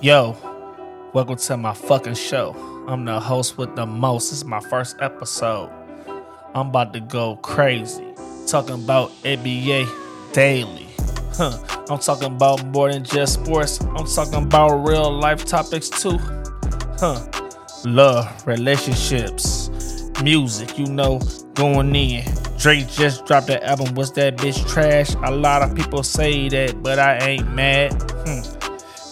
Yo, welcome to my fucking show. I'm the host with the most. This is my first episode. I'm about to go crazy. Talking about NBA daily. Huh. I'm talking about more than just sports. I'm talking about real life topics too. Huh. Love, relationships, music, you know, going in. Drake just dropped that album. Was that bitch trash? A lot of people say that, but I ain't mad. Hmm.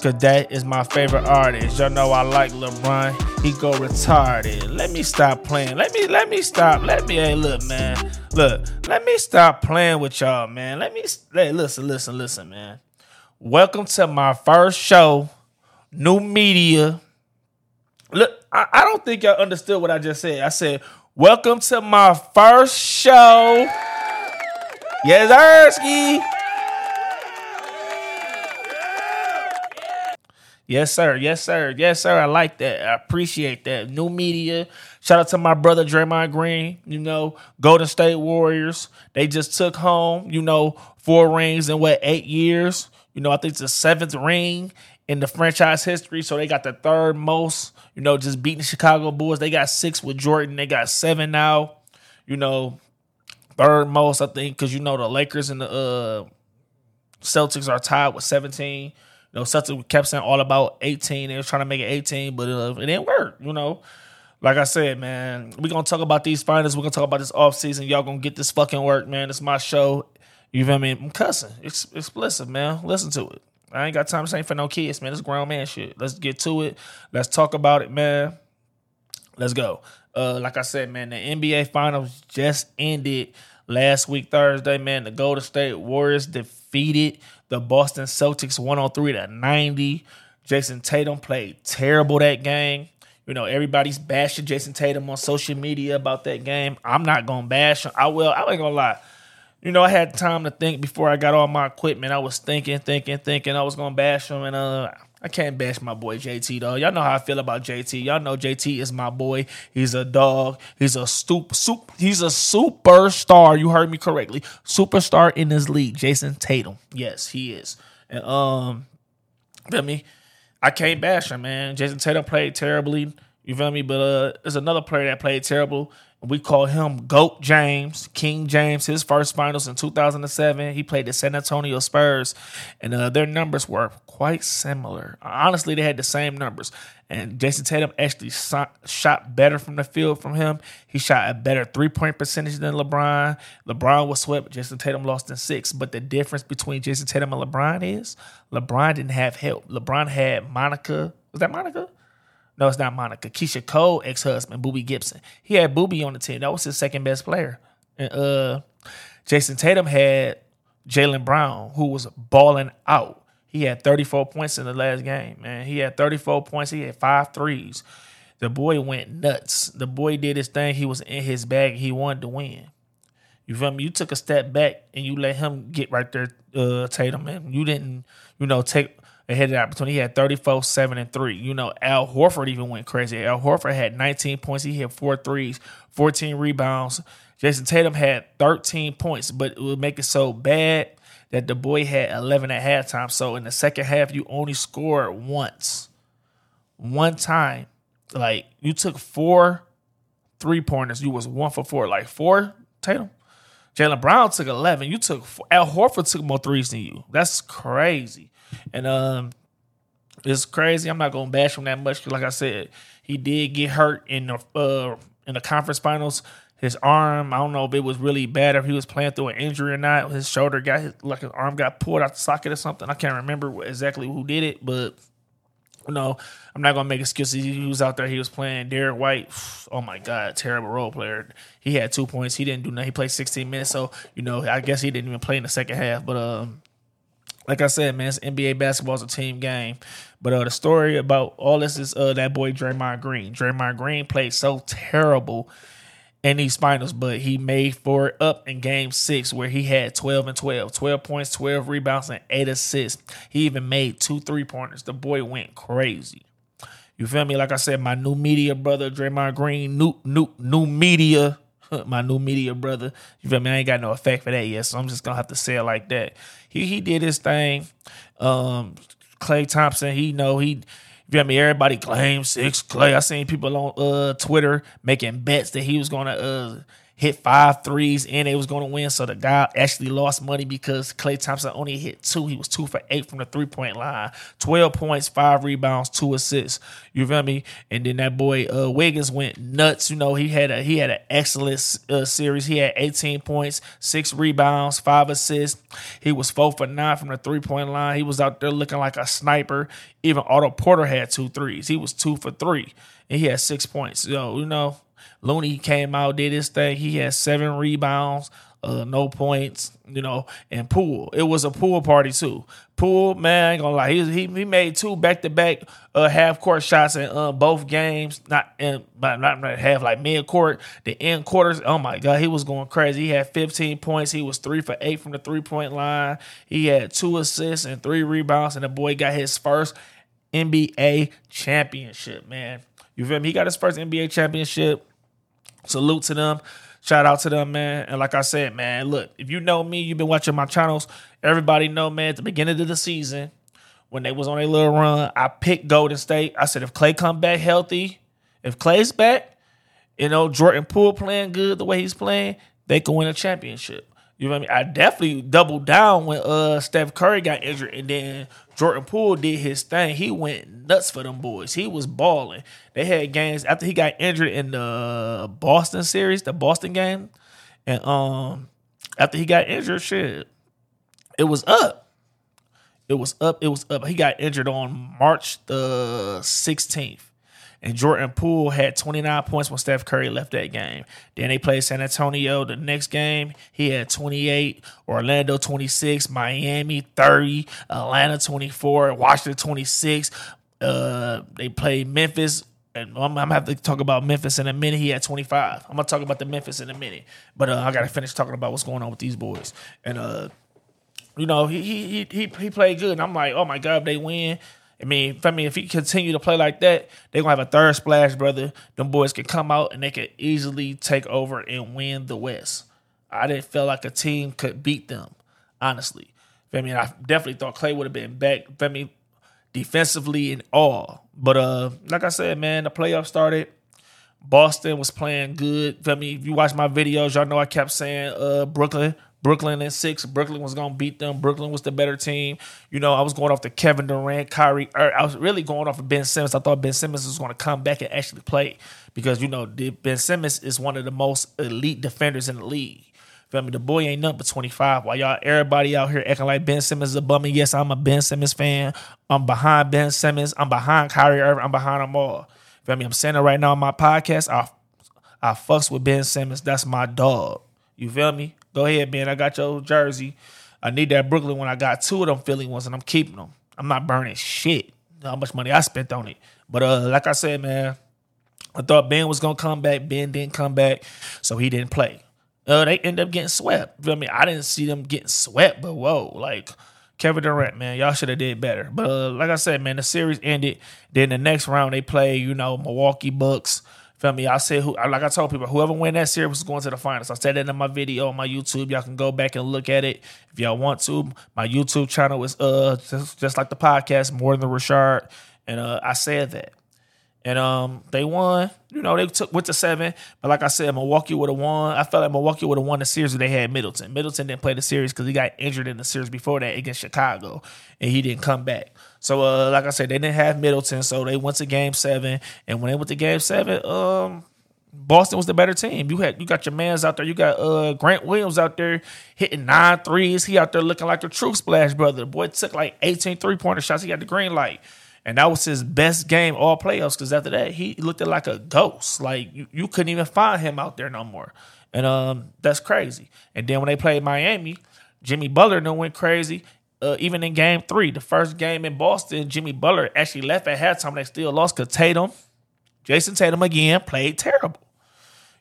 Cause that is my favorite artist. Y'all know I like LeBron. He go retarded. Let me stop playing. Let me let me stop. Let me hey look, man. Look, let me stop playing with y'all, man. Let me hey, listen, listen, listen, man. Welcome to my first show. New media. Look, I, I don't think y'all understood what I just said. I said, welcome to my first show. Yes, Ersky. Yes, sir. Yes, sir. Yes, sir. I like that. I appreciate that. New media. Shout out to my brother Draymond Green. You know, Golden State Warriors. They just took home, you know, four rings in what, eight years? You know, I think it's the seventh ring in the franchise history. So they got the third most, you know, just beating the Chicago Bulls. They got six with Jordan. They got seven now. You know, third most, I think, because you know the Lakers and the uh, Celtics are tied with 17. You know, Celtics kept saying all about 18. They was trying to make it 18, but uh, it didn't work, you know. Like I said, man, we're gonna talk about these finals. We're gonna talk about this offseason. Y'all gonna get this fucking work, man. It's my show. You feel me? I'm cussing. It's explicit, man. Listen to it. I ain't got time to say for no kids, man. It's grown man shit. Let's get to it. Let's talk about it, man. Let's go. Uh, like I said, man, the NBA finals just ended last week Thursday, man. The Golden State Warriors defeated the Boston Celtics 103 to 90. Jayson Tatum played terrible that game. You know, everybody's bashing Jayson Tatum on social media about that game. I'm not gonna bash him. I will. I ain't gonna lie. You know, I had time to think before I got all my equipment. I was thinking, thinking, thinking I was gonna bash him, and uh, I can't bash my boy JT though. Y'all know how I feel about JT. Y'all know JT is my boy. He's a dog. He's a stoop, soup. He's a superstar. You heard me correctly. Superstar in this league. Jayson Tatum. Yes, he is. And um, feel me? I can't bash him, man. Jayson Tatum played terribly. You feel me? But uh, there's another player that played terrible. We call him Goat James, King James. His first finals in 2007, he played the San Antonio Spurs, and uh, their numbers were quite similar. Honestly, they had the same numbers. And Jayson Tatum actually shot better from the field from him. He shot a better three point percentage than LeBron. LeBron was swept. Jayson Tatum lost in six. But the difference between Jayson Tatum and LeBron is LeBron didn't have help. LeBron had Monica. Was that Monica? No, it's not Monica. Keyshia Cole, ex husband, Boobie Gibson. He had Boobie on the team. That was his second best player. And uh, Jayson Tatum had Jaylen Brown, who was balling out. He had 34 points in the last game, man. He had 34 points. He had five threes. The boy went nuts. The boy did his thing. He was in his bag. He wanted to win. You feel me? You took a step back and you let him get right there, uh, Tatum, and You didn't, you know, take ahead of the opportunity. He had 34, 7, and 3. You know, Al Horford even went crazy. Al Horford had 19 points. He hit four threes, 14 rebounds. Jayson Tatum had 13 points, but it would make it so bad that the boy had 11 at halftime. So in the second half, you only scored once. One time. Like, you took four three pointers. You was one for four. Like, four, Tatum? Jaylen Brown took 11. You took, four. Al Horford took more threes than you. That's crazy. And um, it's crazy. I'm not gonna bash him that much. Like I said, he did get hurt in the uh, in the conference finals. His arm, I don't know if it was really bad, if he was playing through an injury or not. His shoulder got his, like his arm got pulled out the socket or something. I can't remember exactly who did it, but you know, I'm not gonna make excuses. He was out there. He was playing Derrick White. Oh my God, terrible role player. He had two points. He didn't do nothing. He played 16 minutes, so you know, I guess he didn't even play in the second half. But um, like I said, man, it's NBA basketball is a team game. But uh, the story about all this is uh, that boy Draymond Green. Draymond Green played so terrible in these finals, but he made for it up in game six where he had 12 and 12, 12 points, 12 rebounds, and eight assists. He even made two three pointers. The boy went crazy. You feel me? Like I said, my new media brother, Draymond Green, new new new media. my new media brother. You feel me? I ain't got no effect for that yet, so I'm just gonna have to say it like that. He he did his thing. Um, Klay Thompson, he know he. You feel me? Everybody claims six Klay. I seen people on uh Twitter making bets that he was gonna uh hit five threes and they was going to win. So the guy actually lost money because Klay Thompson only hit two. He was two for eight from the three point line, 12 points, five rebounds, two assists. You feel me? And then that boy uh, Wiggins went nuts. You know, he had a he had an excellent uh, series. He had 18 points, six rebounds, five assists. He was four for nine from the three point line. He was out there looking like a sniper. Even Otto Porter had two threes. He was two for three. And he had six points. So, you know, Looney came out, did his thing. He had seven rebounds, uh, no points, you know, and Poole. It was a pool party too. Poole, man, I ain't gonna lie. He he, he made two back to back uh half court shots in uh, both games. Not in but not half like mid court. The end quarters, oh my god, he was going crazy. He had 15 points. He was three for eight from the three point line. He had two assists and three rebounds, and the boy got his first NBA championship, man. You feel me? He got his first NBA championship. Salute to them. Shout out to them, man. And like I said, man, look, if you know me, you've been watching my channels, everybody know, man, at the beginning of the season, when they was on a little run, I picked Golden State. I said if Klay come back healthy, if Klay's back, you know, Jordan Poole playing good the way he's playing, they can win a championship. You know what I mean? I definitely doubled down when uh Steph Curry got injured and then Jordan Poole did his thing. He went nuts for them boys. He was balling. They had games after he got injured in the Boston series, the Boston game. And um after he got injured, shit, it was up. It was up. It was up. He got injured on March the 16th. And Jordan Poole had 29 points when Steph Curry left that game. Then they played San Antonio the next game. He had 28, Orlando 26, Miami 30, Atlanta 24, Washington 26. Uh, they played Memphis. And I'm, I'm, gonna have to talk about Memphis in a minute. He had 25. I'm gonna talk about the Memphis in a minute, but uh, I gotta finish talking about what's going on with these boys. And uh, you know, he he he he played good. And I'm like, oh my god, they win, I mean, if, I mean, if he continue to play like that, they're gonna have a third splash, brother. Them boys can come out and they can easily take over and win the West. I didn't feel like a team could beat them, honestly. I mean, I definitely thought Clay would have been back. I mean, defensively and all. But uh, like I said, man, the playoffs started. Boston was playing good. I mean, if you watch my videos, y'all know I kept saying uh Brooklyn Brooklyn in six. Brooklyn was gonna beat them. Brooklyn was the better team. You know, I was going off the Kevin Durant, Kyrie. Er-, I was really going off of Ben Simmons. I thought Ben Simmons was gonna come back and actually play because you know Ben Simmons is one of the most elite defenders in the league. Feel me? The boy ain't nothing but 25. While y'all, everybody out here acting like Ben Simmons is a bummy. Yes, I'm a Ben Simmons fan. I'm behind Ben Simmons. I'm behind Kyrie Irving. I'm behind them all. Feel me? I'm saying it right now on my podcast. I, I fucks with Ben Simmons. That's my dog. You feel me? Go ahead, man. I got your jersey. I need that Brooklyn one. I got two of them Philly ones, and I'm keeping them. I'm not burning shit. how much money I spent on it. But uh, like I said, man, I thought Ben was gonna come back. Ben didn't come back, so he didn't play. Uh, they end up getting swept. I mean, I didn't see them getting swept, but whoa, like Kevin Durant, man, y'all should have did better. But uh, like I said, man, the series ended. Then the next round they play, you know, Milwaukee Bucks Feel me? I said who like I told people, whoever win that series is going to the finals. I said that in my video on my YouTube. Y'all can go back and look at it if y'all want to. My YouTube channel is uh just, just like the podcast, more than Richard. And uh I said that. And um, they won. You know, they took went to seven. But like I said, Milwaukee would have won. I felt like Milwaukee would have won the series if they had Middleton. Middleton didn't play the series because he got injured in the series before that against Chicago, and he didn't come back. So, uh, like I said, they didn't have Middleton, so they went to Game Seven. And when they went to Game Seven, um, Boston was the better team. You had you got your mans out there. You got uh Grant Williams out there hitting nine threes. He out there looking like the true splash brother. The boy took like 18 three pointer shots. He got the green light. And that was his best game all playoffs because after that, he looked like a ghost. Like you, you couldn't even find him out there no more. And um, that's crazy. And then when they played Miami, Jimmy Butler no went crazy. Uh, even in game three, the first game in Boston, Jimmy Butler actually left at halftime. They still lost because Tatum, Jayson Tatum again, played terrible.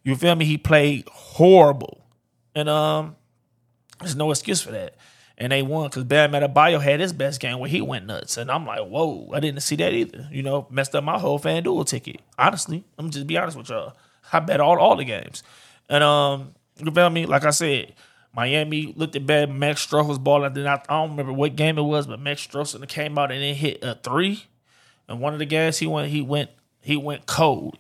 You feel me? He played horrible. And um, there's no excuse for that and they won because Bam Adebayo had his best game where he went nuts, and I'm like, whoa, I didn't see that either. You know, messed up my whole FanDuel ticket. Honestly, I'm just be honest with y'all. I bet all all the games. And um, you feel me? Like I said, Miami looked at bad. Max Strus was balling. Then I, I don't remember what game it was, but Max Strus came out and then hit a three. And one of the guys he went he went he went cold.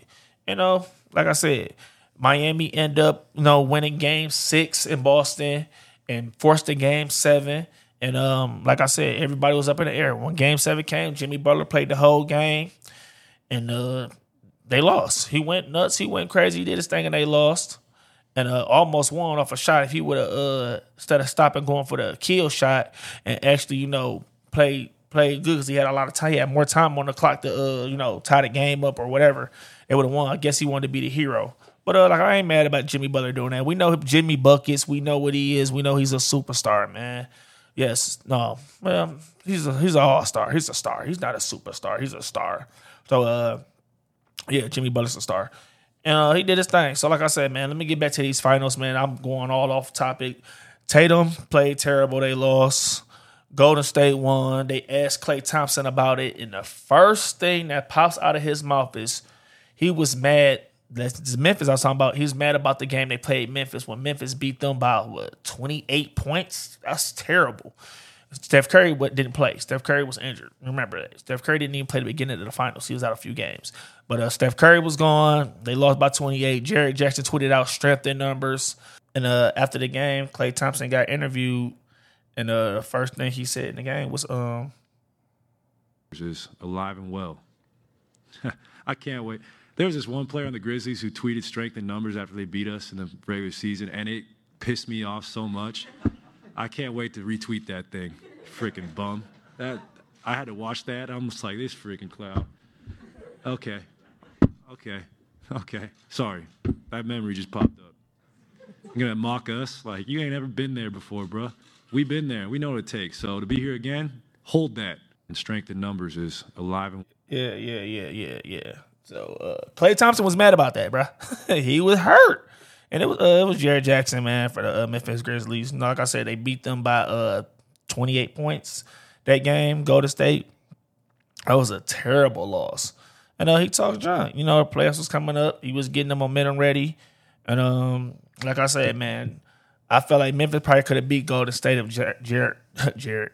You know, like I said, Miami end up you know winning game six in Boston and forced the game seven. And um, like I said, everybody was up in the air. When game seven came, Jimmy Butler played the whole game. And uh they lost. He went nuts, he went crazy, he did his thing and they lost and uh, almost won off a shot. If he would have uh, instead of stopping going for the kill shot and actually you know play played good because he had a lot of time. He had more time on the clock to uh, you know tie the game up or whatever. They would have won. I guess he wanted to be the hero. But uh, like I ain't mad about Jimmy Butler doing that. We know Jimmy buckets. We know what he is. We know he's a superstar, man. Yes, no, well, he's a he's an all star. He's a star. He's not a superstar. He's a star. So uh, yeah, Jimmy Butler's a star. And uh, he did his thing. So, like I said, man, let me get back to these finals, man. I'm going all off topic. Tatum played terrible. They lost. Golden State won. They asked Klay Thompson about it. And the first thing that pops out of his mouth is he was mad. That's Memphis I was talking about. He was mad about the game they played Memphis when Memphis beat them by what, 28 points? That's terrible. Steph Curry didn't play. Steph Curry was injured. Remember that. Steph Curry didn't even play the beginning of the finals. He was out a few games. But uh, Steph Curry was gone. They lost by 28. Jaren Jackson tweeted out strength in numbers. And uh, after the game, Klay Thompson got interviewed. And uh, the first thing he said in the game was, um, is alive and well. I can't wait. There was this one player on the Grizzlies who tweeted strength in numbers after they beat us in the regular season, and it pissed me off so much. I can't wait to retweet that thing. Freaking bum. That I had to watch that. I'm just like this freaking clown. Okay. Okay. Okay. Sorry. That memory just popped up. You're gonna mock us? Like you ain't ever been there before, bro. We've been there. We know what it takes. So to be here again, hold that. And strength in numbers is alive and Yeah, yeah, yeah, yeah, yeah. So uh Klay Thompson was mad about that, bro. he was hurt. And it was uh, it was Jaren Jackson, man, for the uh, Memphis Grizzlies. Like I said, they beat them by uh 28 points that game. Go to State. That was a terrible loss. And uh, he talked junk. You know, the playoffs was coming up. He was getting the momentum ready. And um, like I said, man, I felt like Memphis probably could have beat Golden State if Jared, Jared, Jared,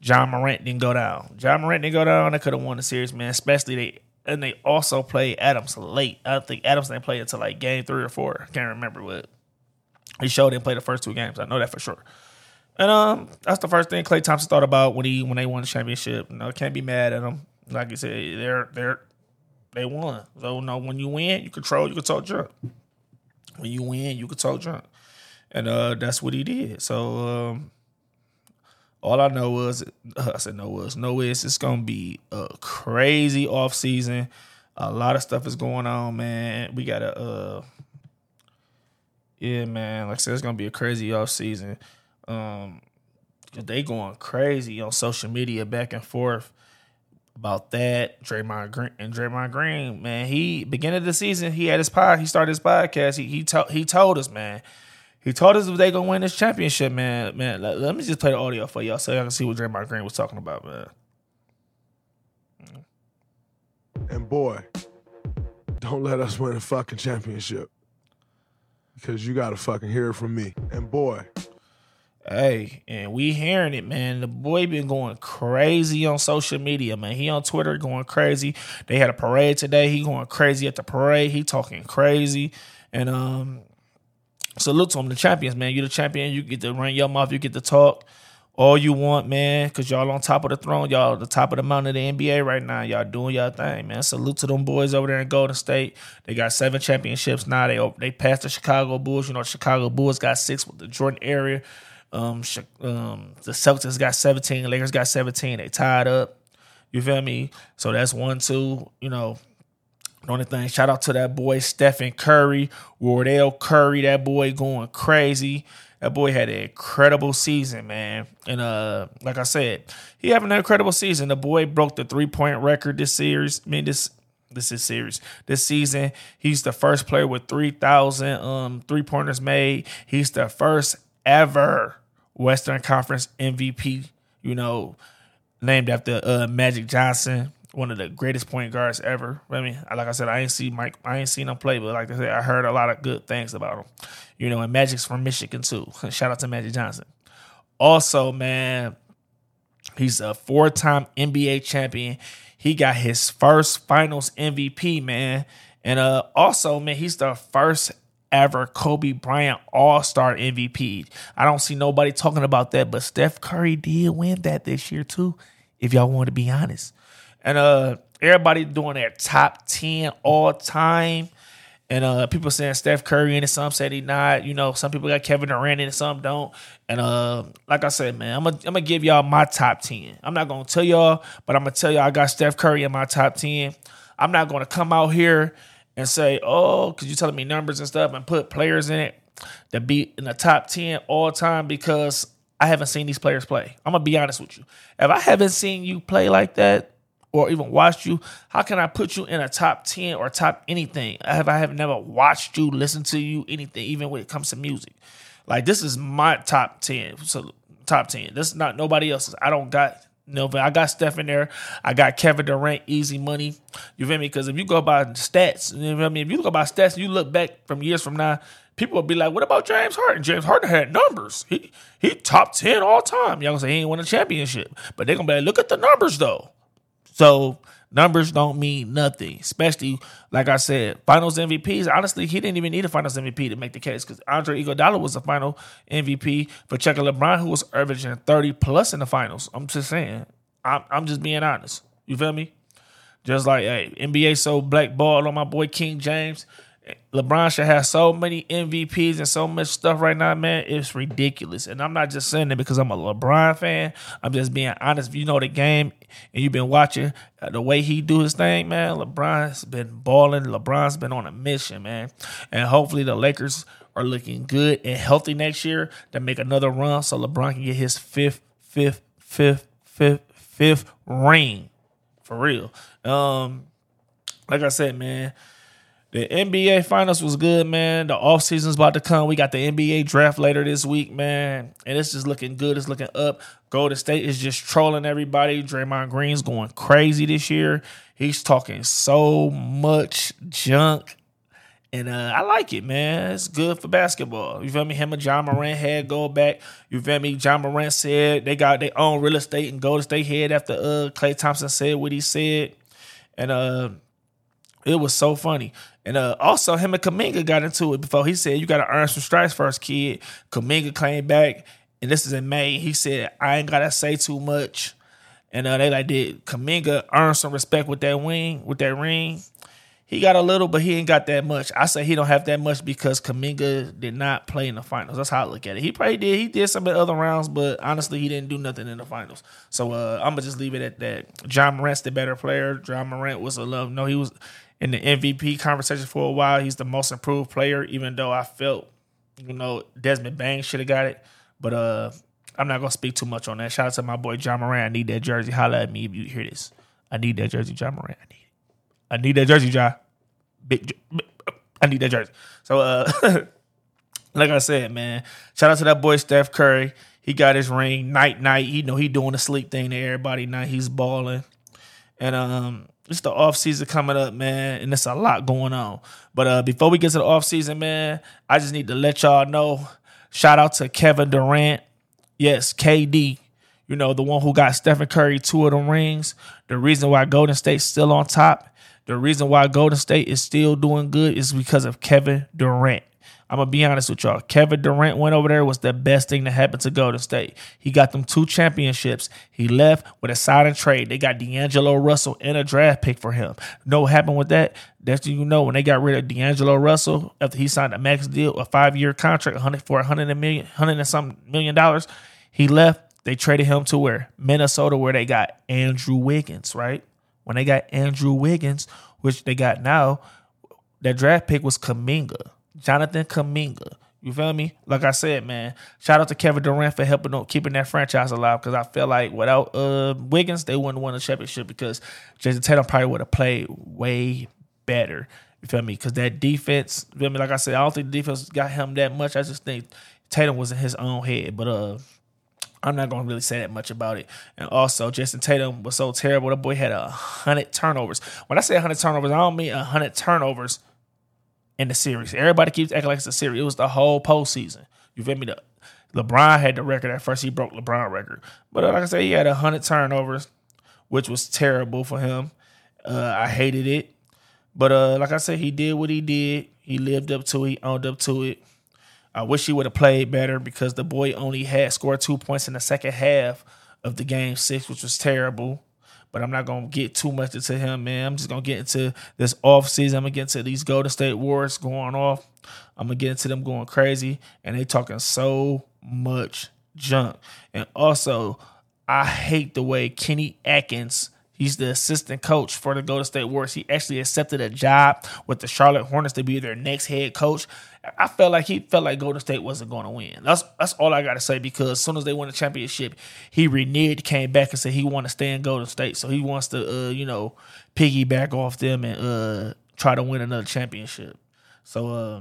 Ja Morant didn't go down. Ja Morant didn't go down. They could have won the series, man. Especially they and they also played Adams late. I think Adams didn't play until like game three or four. I can't remember what. He showed didn't play the first two games. I know that for sure. And um, that's the first thing Klay Thompson thought about when he when they won the championship. You know, can't be mad at them. Like you said, they're they're they won. So you know, when you win, you control, you can talk junk. When you win, you can talk junk. And uh, that's what he did. So um, all I know was I said no was no is it's gonna be a crazy off season. A lot of stuff is going on, man. We gotta uh yeah, man. Like I said, it's gonna be a crazy off season. Um they going crazy on social media back and forth about that. Draymond Green and Draymond Green, man. He beginning of the season, he had his pod, he started his podcast. He he told he told us, man he told us if they gonna win this championship, man. Man, let, let me just play the audio for y'all so y'all can see what Draymond Green was talking about, man. And boy, don't let us win a fucking championship. Because you gotta fucking hear it from me. And boy. Hey, and we hearing it, man. The boy been going crazy on social media, man. He on Twitter going crazy. They had a parade today. He going crazy at the parade. He talking crazy. And um, salute to them, the champions, man. You the champion. You get to run your mouth. You get to talk all you want, man, because y'all on top of the throne. Y'all the top of the mountain of the NBA right now. Y'all doing y'all thing, man. Salute to them boys over there in Golden State. They got seven championships now. They they passed the Chicago Bulls. You know, Chicago Bulls got six with the Jordan area. Um, um, the Celtics got 17. Lakers got 17. They tied up. You feel me? So that's one, two. You know, the only thing, shout out to that boy Stephen Curry, Wardell Curry, that boy going crazy. That boy had an incredible season, man. And uh, like I said, he having an incredible season. The boy broke the three point record this series. I mean, this this is series. This season, he's the first player with 3,000 um, three pointers made. He's the first ever Western Conference MVP. You know, named after uh, Magic Johnson. One of the greatest point guards ever. I mean, like I said, I ain't see Mike, I ain't seen him play, but like I said, I heard a lot of good things about him. You know, and Magic's from Michigan too. Shout out to Magic Johnson. Also, man, he's a four-time NBA champion. He got his first Finals MVP, man, and uh, also, man, he's the first ever Kobe Bryant All Star MVP. I don't see nobody talking about that, but Steph Curry did win that this year too. If y'all want to be honest, and uh, everybody doing their top ten all time. And uh, people saying Steph Curry in it, some said he not. You know, some people got Kevin Durant in it, some don't. And uh, like I said, man, I'm gonna I'm give y'all my top ten. I'm not gonna tell y'all, but I'm gonna tell y'all I got Steph Curry in my top ten. I'm not gonna come out here and say, oh, because you're telling me numbers and stuff, and put players in it that be in the top ten all time because I haven't seen these players play. I'm gonna be honest with you. If I haven't seen you play like that, or even watched you, how can I put you in a top 10 or top anything? I have I have never watched you, listened to you, anything, even when it comes to music. Like this is my top 10. So top 10. This is not nobody else's. I don't got no, but I got Steph in there. I got Kevin Durant, easy money. You feel me? Because if you go by stats, you know what I mean? If you go by stats, and you look back from years from now, people will be like, "What about James Harden? James Harden had numbers. He he top ten all time. Y'all gonna say he ain't won a championship, but they gonna be like, look at the numbers though. So numbers don't mean nothing, especially like I said, Finals MVPs. Honestly, he didn't even need a Finals MVP to make the case because Andre Iguodala was the Final MVP for checking LeBron, who was averaging thirty plus in the Finals. I'm just saying. I'm, I'm just being honest. You feel me? Just like hey, NBA so blackballed on my boy King James. LeBron should have so many MVPs and so much stuff right now, man. It's ridiculous. And I'm not just saying it because I'm a LeBron fan. I'm just being honest. If you know the game and you've been watching uh, the way he do his thing, man, LeBron's been balling. LeBron's been on a mission, man. And hopefully the Lakers are looking good and healthy next year to make another run so LeBron can get his fifth, fifth, fifth, fifth, fifth ring. For real. Um, like I said, man the NBA finals was good, man. The off season's about to come. We got the NBA draft later this week, man. And it's just looking good. It's looking up. Golden State is just trolling everybody. Draymond Green's going crazy this year. He's talking so much junk. And uh, I like it, man. It's good for basketball. You feel me? Him and Ja Morant had go back. You feel me? Ja Morant said they got their own real estate and Golden State head after uh Klay Thompson said what he said. And uh it was so funny. And uh, also, him and Kuminga got into it before. He said, You got to earn some stripes first, kid. Kuminga came back, and this is in May. He said, I ain't got to say too much. And uh, they like, Did Kuminga earn some respect with that wing, with that ring? He got a little, but he ain't got that much. I say he don't have that much because Kuminga did not play in the finals. That's how I look at it. He probably did. He did some of the other rounds, but honestly, he didn't do nothing in the finals. So uh, I'm gonna just leave it at that. Ja Morant's the better player. Ja Morant was a love. No, he was in the MVP conversation for a while. He's the most improved player, even though I felt, you know, Desmond Bane should have got it. But uh, I'm not gonna speak too much on that. Shout out to my boy John Moran. I need that jersey. Holla at me if you hear this. I need that jersey, John Moran. I need it. I need that jersey, Ja. Big, big I need that jersey. So uh like I said, man, shout out to that boy Steph Curry. He got his ring night night. You know he doing the sleep thing to everybody night. He's balling. And um it's the off season coming up, man, and it's a lot going on. But uh, before we get to the off season, man, I just need to let y'all know. Shout out to Kevin Durant. Yes, KD. You know, the one who got Stephen Curry two of the rings. The reason why Golden State's still on top. The reason why Golden State is still doing good is because of Kevin Durant. I'm gonna be honest with y'all. Kevin Durant went over there was the best thing that happened to Golden State. He got them two championships. He left with a sign and trade. They got D'Angelo Russell and a draft pick for him. know what happened with that? That's you know when they got rid of D'Angelo Russell after he signed a max deal, a five year contract, hundred for a hundred and million, hundred and some million dollars. He left. They traded him to where Minnesota, where they got Andrew Wiggins. Right when they got Andrew Wiggins, which they got now, that draft pick was Kuminga. Jonathan Kuminga. You feel me? Like I said, man. Shout out to Kevin Durant for helping on keeping that franchise alive. Because I feel like without uh, Wiggins, they wouldn't win a championship. Because Jayson Tatum probably would have played way better. You feel me? Because that defense, you feel me? Like I said, I don't think the defense got him that much. I just think Tatum was in his own head. But uh, I'm not gonna really say that much about it. And also, Jayson Tatum was so terrible. The boy had a hundred turnovers. When I say hundred turnovers, I don't mean a hundred turnovers in the series. Everybody keeps acting like it's a series. It was the whole postseason. You feel me? The LeBron had the record at first. He broke LeBron record, but uh, like I said, he had hundred turnovers, which was terrible for him. Uh, I hated it, but uh, like I said, he did what he did. He lived up to it. He owned up to it. I wish he would have played better because the boy only had scored two points in the second half of the game six, which was terrible. But I'm not gonna get too much into him, man. I'm just gonna get into this off season. I'm gonna get into these Golden State Wars going off. I'm gonna get into them going crazy, and they talking so much junk. And also, I hate the way Kenny Atkins He's the assistant coach for the Golden State Warriors. He actually accepted a job with the Charlotte Hornets to be their next head coach. I felt like he felt like Golden State wasn't going to win. That's that's all I got to say because as soon as they won the championship, he reneged, came back and said he want to stay in Golden State. So he wants to, uh, you know, piggyback off them and uh, try to win another championship. So uh,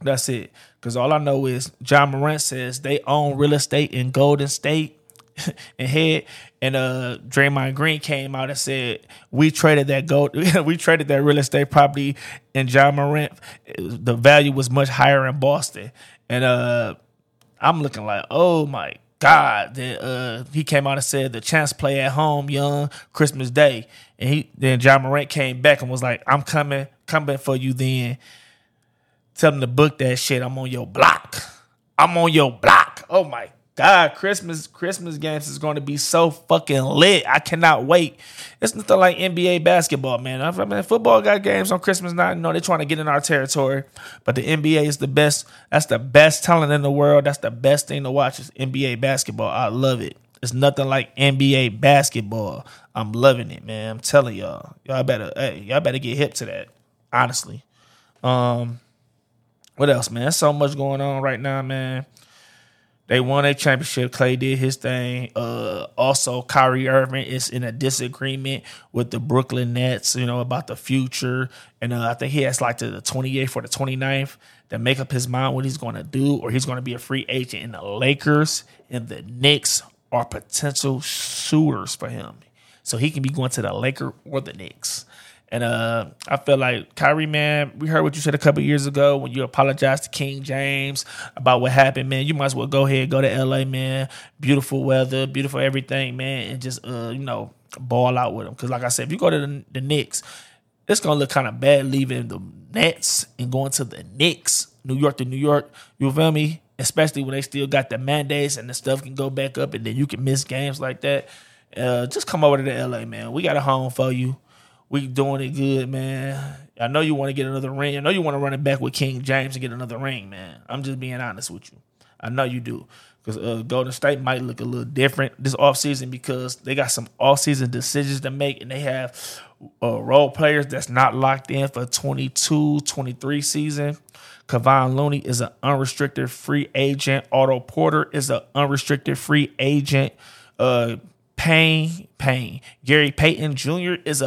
that's it. Because all I know is Ja Morant says they own real estate in Golden State and head. And uh Draymond Green came out and said, We traded that gold, we traded that real estate property in Ja Morant. The value was much higher in Boston. And uh I'm looking like, oh my God. Then uh he came out and said the chance play at home, young, Christmas Day. And he then Ja Morant came back and was like, I'm coming, coming for you then. Tell him to book that shit. I'm on your block. I'm on your block. Oh my God, Christmas Christmas games is going to be so fucking lit. I cannot wait. It's nothing like NBA basketball, man. I mean, football got games on Christmas night. You know, they're trying to get in our territory, but the NBA is the best. That's the best talent in the world. That's the best thing to watch is NBA basketball. I love it. It's nothing like NBA basketball. I'm loving it, man. I'm telling y'all. Y'all better, hey, y'all better get hip to that. Honestly. Um, what else, man? So much going on right now, man. They won a championship. Klay did his thing. Uh, also, Kyrie Irving is in a disagreement with the Brooklyn Nets, you know, about the future. And uh, I think he has like the 28th or the 29th to make up his mind what he's going to do, or he's going to be a free agent. And the Lakers and the Knicks are potential suitors for him. So he can be going to the Laker or the Knicks. And uh, I feel like Kyrie, man, we heard what you said a couple years ago when you apologized to King James about what happened, man. You might as well go ahead, go to LA, man. Beautiful weather, beautiful everything, man, and just uh, you know, ball out with them. Because like I said, if you go to the, the Knicks, it's gonna look kind of bad leaving the Nets and going to the Knicks, New York to New York. You feel me? Especially when they still got the mandates and the stuff can go back up, and then you can miss games like that. Uh, just come over to the LA, man. We got a home for you we doing it good, man. I know you want to get another ring. I know you want to run it back with King James and get another ring, man. I'm just being honest with you. I know you do. Because uh, Golden State might look a little different this offseason because they got some offseason decisions to make and they have uh, role players that's not locked in for 22 23 season. Kevon Looney is an unrestricted free agent. Otto Porter is an unrestricted free agent. Uh, Payne, Payne. Gary Payton Jr. is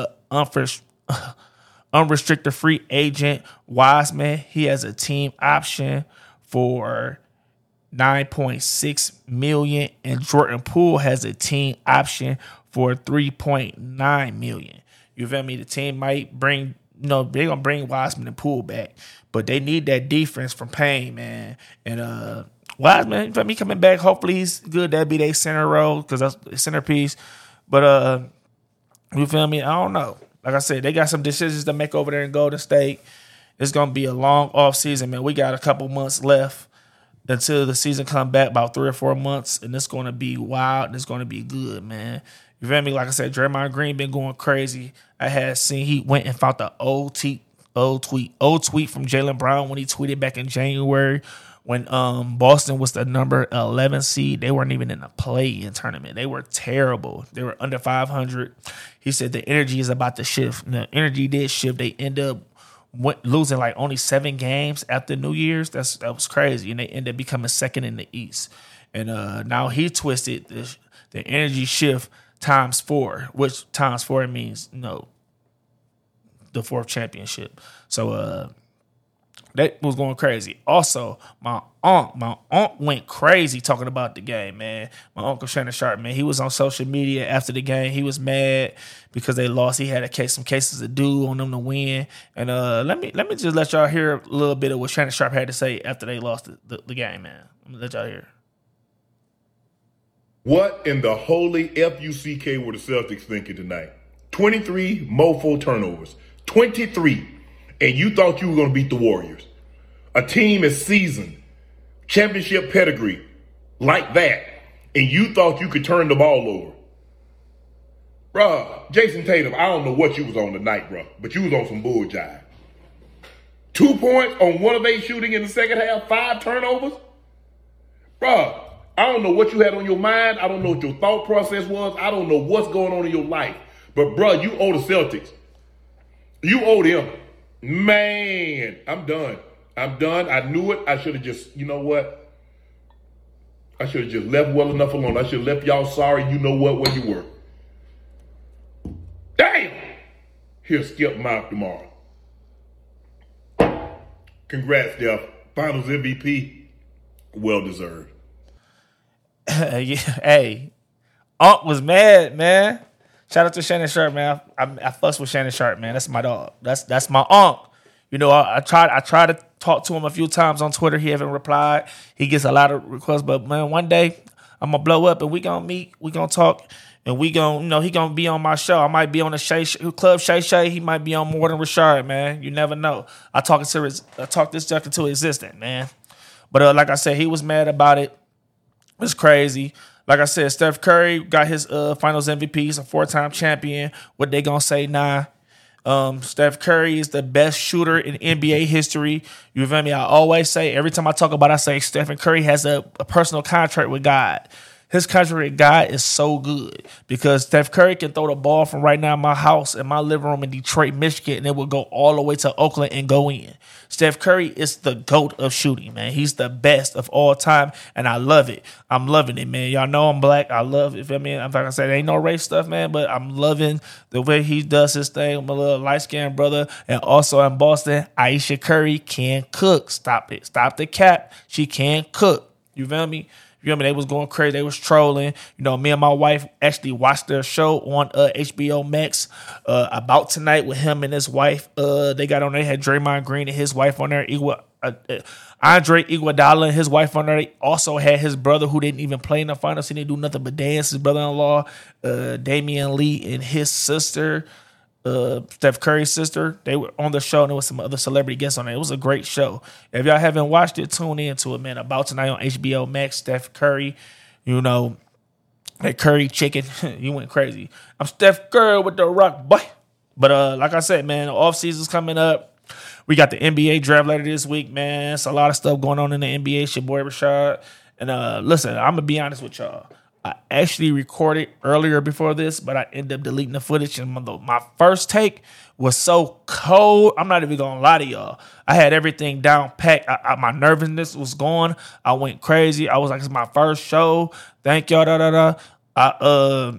unrestricted free agent. Wiseman, he has a team option for 9.6 million and Jordan Poole has a team option for 3.9 million. You feel me? The team might bring you know, they're gonna bring Wiseman and Poole back, but they need that defense from Payne, man. And uh Wiseman, for me coming back, hopefully he's good. That'd be their center role because that's the centerpiece. But uh you feel me? I don't know. Like I said, they got some decisions to make over there in Golden State. It's gonna be a long off season, man. We got a couple months left until the season come back, about three or four months, and it's gonna be wild and it's gonna be good, man. You feel me? Like I said, Draymond Green been going crazy. I had seen he went and found the old tweet, old tweet, old tweet from Jaylen Brown when he tweeted back in January when um, Boston was the number 11 seed, they weren't even in a play-in tournament. They were terrible. They were under 500. He said the energy is about to shift. And the energy did shift. They end up went, losing like only seven games after New Year's. That's that was crazy, and they ended up becoming second in the East. And uh, now he twisted the, the energy shift times four, which times four means you know the fourth championship. So uh, That was going crazy. Also, my aunt, my aunt went crazy talking about the game, man. My uncle Shannon Sharpe, man, he was on social media after the game. He was mad because they lost. He had a case, some cases to do on them to win. And uh, let me let me just let y'all hear a little bit of what Shannon Sharpe had to say after they lost the, the, the game, man. Let y'all hear. What in the holy F-U-C-K were the Celtics thinking tonight? 23 mofo turnovers. 23 and you thought you were going to beat the Warriors, a team is seasoned, championship pedigree, like that, and you thought you could turn the ball over. Bruh, Jayson Tatum, I don't know what you was on tonight, bruh, but you was on some bull jive. Two points on one of eight shooting in the second half, five turnovers. Bruh, I don't know what you had on your mind. I don't know what your thought process was. I don't know what's going on in your life. But bruh, you owe the Celtics. You owe them. Man, I'm done. I'm done. I knew it. I should have just, you know what? I should have just left well enough alone. I should have left y'all sorry, you know what, where you were. Damn! He'll skip mouth tomorrow. Congrats, Steph. Finals MVP. Well deserved. yeah, hey, Unc was mad, man. Shout out to Shannon Sharpe, man. I, I, I fuss with Shannon Sharpe, man. That's my dog. That's that's my uncle. You know, I, I tried I tried to talk to him a few times on Twitter. He haven't replied. He gets a lot of requests, but man, one day I'm gonna blow up and we gonna meet. We gonna talk. And we gonna, you know, he gonna be on my show. I might be on the Shay, Club Shay Shay. He might be on more than Richard, man. You never know. I talk to I talk this stuff into existence, man. But uh, like I said, he was mad about it. It's crazy. Like I said, Steph Curry got his uh, Finals MVP. He's a four-time champion. What they gonna say? Nah. Um, Steph Curry is the best shooter in NBA history. You feel me? I always say every time I talk about, it, I say Stephen Curry has a, a personal contract with God his contract guy is so good because Steph Curry can throw the ball from right now in my house in my living room in Detroit, Michigan, and it will go all the way to Oakland and go in. Steph Curry is the GOAT of shooting, man. He's the best of all time, and I love it. I'm loving it, man. Y'all know I'm black. I love it. I mean, I'm like I said, ain't no race stuff, man, but I'm loving the way he does his thing. I'm little light skinned brother. And also in Boston, Ayesha Curry can cook. Stop it. Stop the cap. She can cook. You feel me? You know I mean? They was going crazy. They was trolling. You know, me and my wife actually watched their show on uh, HBO Max uh, about tonight with him and his wife. Uh, they got on there. They had Draymond Green and his wife on there. Uh, uh, Andre Iguodala and his wife on there. They also had his brother who didn't even play in the finals. He didn't do nothing but dance. His brother-in-law, uh, Damion Lee, and his sister uh, Steph Curry's sister. They were on the show, and there was some other celebrity guests on it. It was a great show. If y'all haven't watched it, tune into it, man. About tonight on HBO Max, Steph Curry. You know that Curry chicken, you went crazy. I'm Steph Curry with the rock, boy. But uh, like I said, man, off season's coming up. We got the NBA draft later this week, man. It's a lot of stuff going on in the NBA. It's your boy Rashad. And uh, listen, I'm gonna be honest with y'all. I actually recorded earlier before this, but I ended up deleting the footage. And my, first take was so cold. I'm not even gonna lie to y'all. I had everything down packed. I, I, my nervousness was gone. I went crazy. I was like, "It's my first show." Thank y'all. Da da da. I uh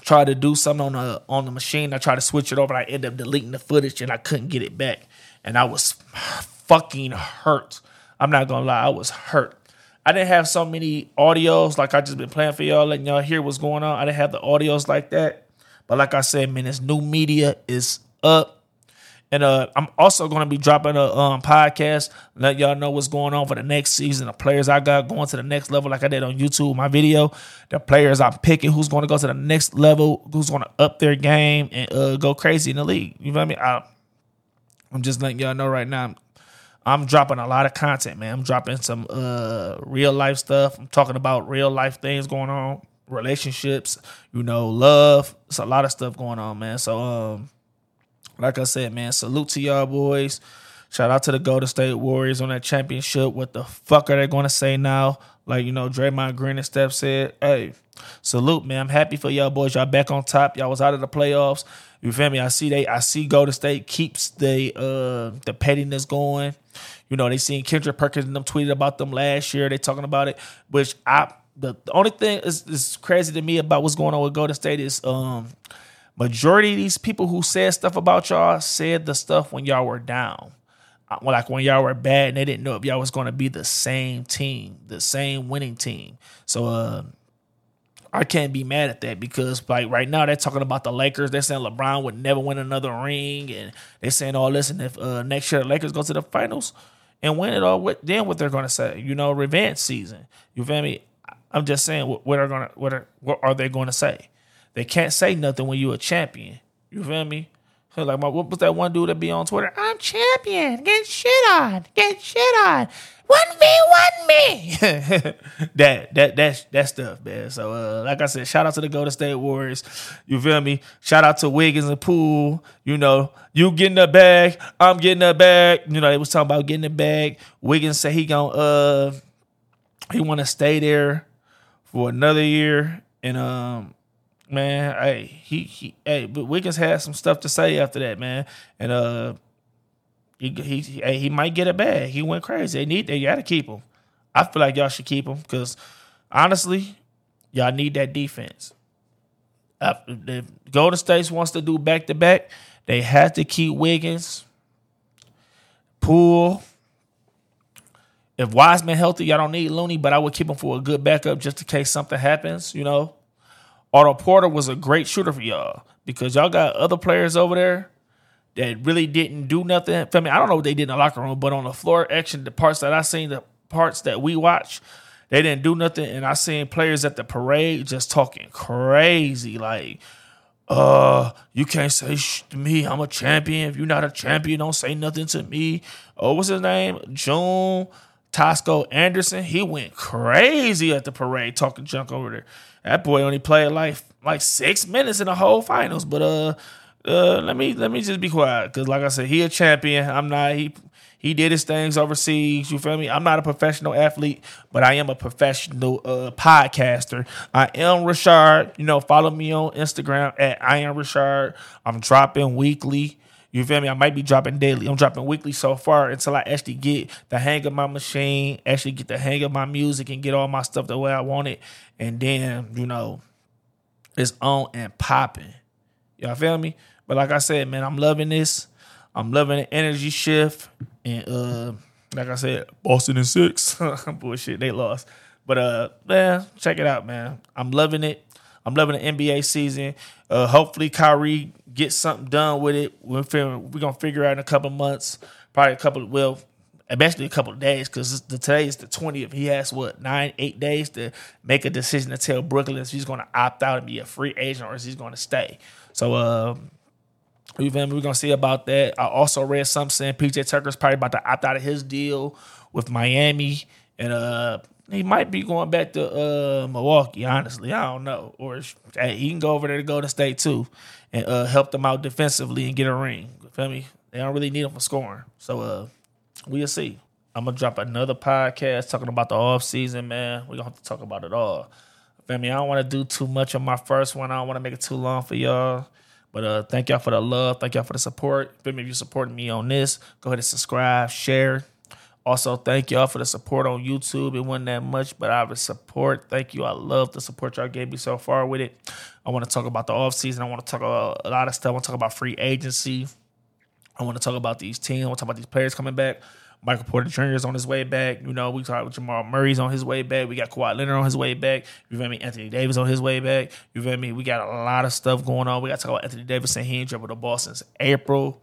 tried to do something on the on the machine. I tried to switch it over. I ended up deleting the footage, and I couldn't get it back. And I was fucking hurt. I'm not gonna lie. I was hurt. I didn't have so many audios like I just been playing for y'all, letting y'all hear what's going on. I didn't have the audios like that. But like I said, man, this new media is up. And uh, I'm also going to be dropping a um, podcast, let y'all know what's going on for the next season. The players I got going to the next level, like I did on YouTube, my video. The players I'm picking, who's going to go to the next level, who's going to up their game and uh, go crazy in the league. You know what I mean? I, I'm just letting y'all know right now. I'm dropping a lot of content, man. I'm dropping some uh real life stuff. I'm talking about real life things going on, relationships, you know, love. It's a lot of stuff going on, man. So um like I said, man, salute to y'all boys. Shout out to the Golden State Warriors on that championship. What the fuck are they going to say now? Like, you know, Draymond Green and Steph said, hey, salute, man. I'm happy for y'all boys. Y'all back on top. Y'all was out of the playoffs. You feel me? I see they I see Golden State keeps the uh the pettiness going. You know, they seen Kendrick Perkins and them tweeted about them last year. They talking about it, which I the, the only thing is, is crazy to me about what's going on with Golden State is um majority of these people who said stuff about y'all said the stuff when y'all were down. uh, like when y'all were bad and they didn't know if y'all was going to be the same team, the same winning team. So uh, I can't be mad at that because like right now they're talking about the Lakers. They're saying LeBron would never win another ring, and they're saying all this. And if uh, next year the Lakers go to the finals and win it all, what then what they're going to say? You know, revenge season. You feel me? I'm just saying what, what are to what are what are they going to say? They can't say nothing when you're a champion. You feel me? Like my, what was that one dude that be on Twitter? I'm champion. Get shit on. Get shit on. One me, one me. that that that that stuff, man. So uh, like I said, shout out to the Golden State Warriors. You feel me? Shout out to Wiggins and Poole. You know, you getting the bag. I'm getting the bag. You know, they was talking about getting the bag. Wiggins said he gonna uh he want to stay there for another year, and um man. Hey, he he. Hey, but Wiggins had some stuff to say after that, man. And uh, he he he, might get it bad. He went crazy. They need. They got to keep him. I feel like y'all should keep him because honestly, y'all need that defense. Uh, if Golden State wants to do back to back, they have to keep Wiggins, Poole. If Wiseman healthy, y'all don't need Looney, but I would keep him for a good backup just in case something happens. You know, Otto Porter was a great shooter for y'all because y'all got other players over there that really didn't do nothing. I mean, I don't know what they did in the locker room, but on the floor action, the parts that I seen, the parts that we watch, they didn't do nothing. And I seen players at the parade just talking crazy, like, uh, you can't say sh- to me, I'm a champion. If you're not a champion, don't say nothing to me. Oh, what's his name? June Tosco Anderson. He went crazy at the parade talking junk over there. That boy only played like like six minutes in the whole finals. But uh, uh, let me let me just be quiet because, like I said, he a champion. I'm not. He he did his things overseas. You feel me? I'm not a professional athlete, but I am a professional uh, podcaster. I am Richard. You know, follow me on Instagram at I am Richard. I'm dropping weekly. You feel me? I might be dropping daily. I'm dropping weekly so far until I actually get the hang of my machine, actually get the hang of my music and get all my stuff the way I want it. And then, you know, it's on and popping. Y'all feel me? But like I said, man, I'm loving this. I'm loving the energy shift. And uh, like I said, Boston and six. Bullshit, they lost. But uh, man, check it out, man. I'm loving it. I'm loving the NBA season. Uh, hopefully, Kyrie gets something done with it. We're we're gonna figure out in a couple months, probably a couple. Well, eventually a couple of days because today is the 20th. He has what nine, eight days to make a decision to tell Brooklyn if he's going to opt out and be a free agent or is he's going to stay. So, uh, we're gonna see about that. I also read something saying PJ Tucker's probably about to opt out of his deal with Miami, and uh, he might be going back to uh, Milwaukee. Honestly, I don't know. Or hey, he can go over there to Golden State too, and uh, help them out defensively and get a ring. You feel me? They don't really need him for scoring. So uh, we'll see. I'm gonna drop another podcast talking about the off season, man. We're gonna have to talk about it all. Feel me? I don't want to do too much on my first one. I don't want to make it too long for y'all. But uh, thank y'all for the love. Thank y'all for the support. If any of you're supporting me on this, go ahead and subscribe, share. Also, thank y'all for the support on YouTube. It wasn't that much, but I would support. Thank you. I love the support y'all gave me so far with it. I want to talk about the off season. I want to talk a lot of stuff. I want to talk about free agency. I want to talk about these teams. I want to talk about these players coming back. Michael Porter Jr. is on his way back. You know, we talked with Jamal Murray's on his way back. We got Kawhi Leonard on his way back. You feel me? Anthony Davis on his way back. You feel me? We got a lot of stuff going on. We got to talk about Anthony Davis saying he ain't dribbled the ball since April.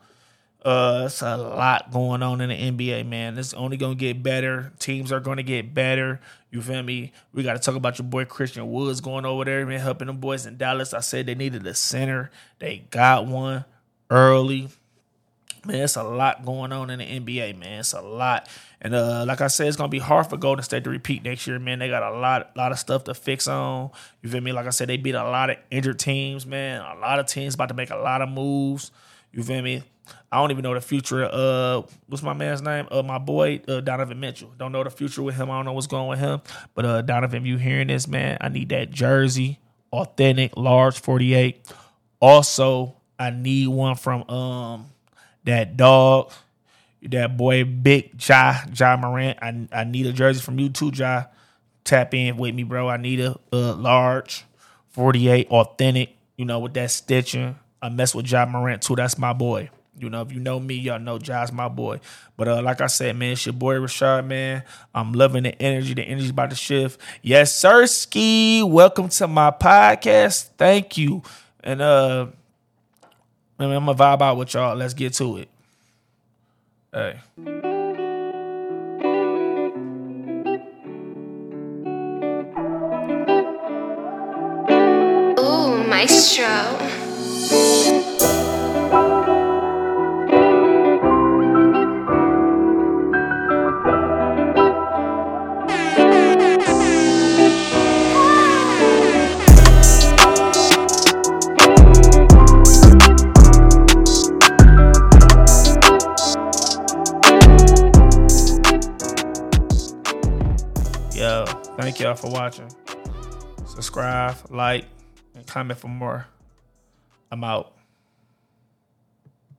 Uh, it's a lot going on in the NBA, man. It's only gonna get better. Teams are gonna get better. You feel me? We got to talk about your boy Christian Woods going over there, man, helping them boys in Dallas. I said they needed a center. They got one early. Man, it's a lot going on in the NBA, man. It's a lot. And uh, like I said, it's gonna be hard for Golden State to repeat next year, man. They got a lot, lot of stuff to fix on. You feel me? Like I said, they beat a lot of injured teams, man. A lot of teams about to make a lot of moves. You feel me? I don't even know the future. Uh, what's my man's name? Uh, my boy uh, Donovan Mitchell. Don't know the future with him. I don't know what's going with him. But uh, Donovan, you hearing this, man? I need that jersey, authentic, large, forty eight. Also, I need one from um that dog, that boy, big Ja Ja Morant. I I need a jersey from you too, Ja. Tap in with me, bro. I need a, a large, forty eight, authentic. You know, with that stitching. I mess with Ja Morant too. That's my boy. You know, if you know me, y'all know Josh, my boy. But uh, like I said, man, it's your boy Rashad, man. I'm loving the energy. The energy's about to shift. Yes, sir, Ski. Welcome to my podcast. Thank you. And uh, I'm gonna vibe out with y'all. Let's get to it. Hey. Ooh, maestro. Thank y'all for watching. Subscribe, like, and comment for more. I'm out.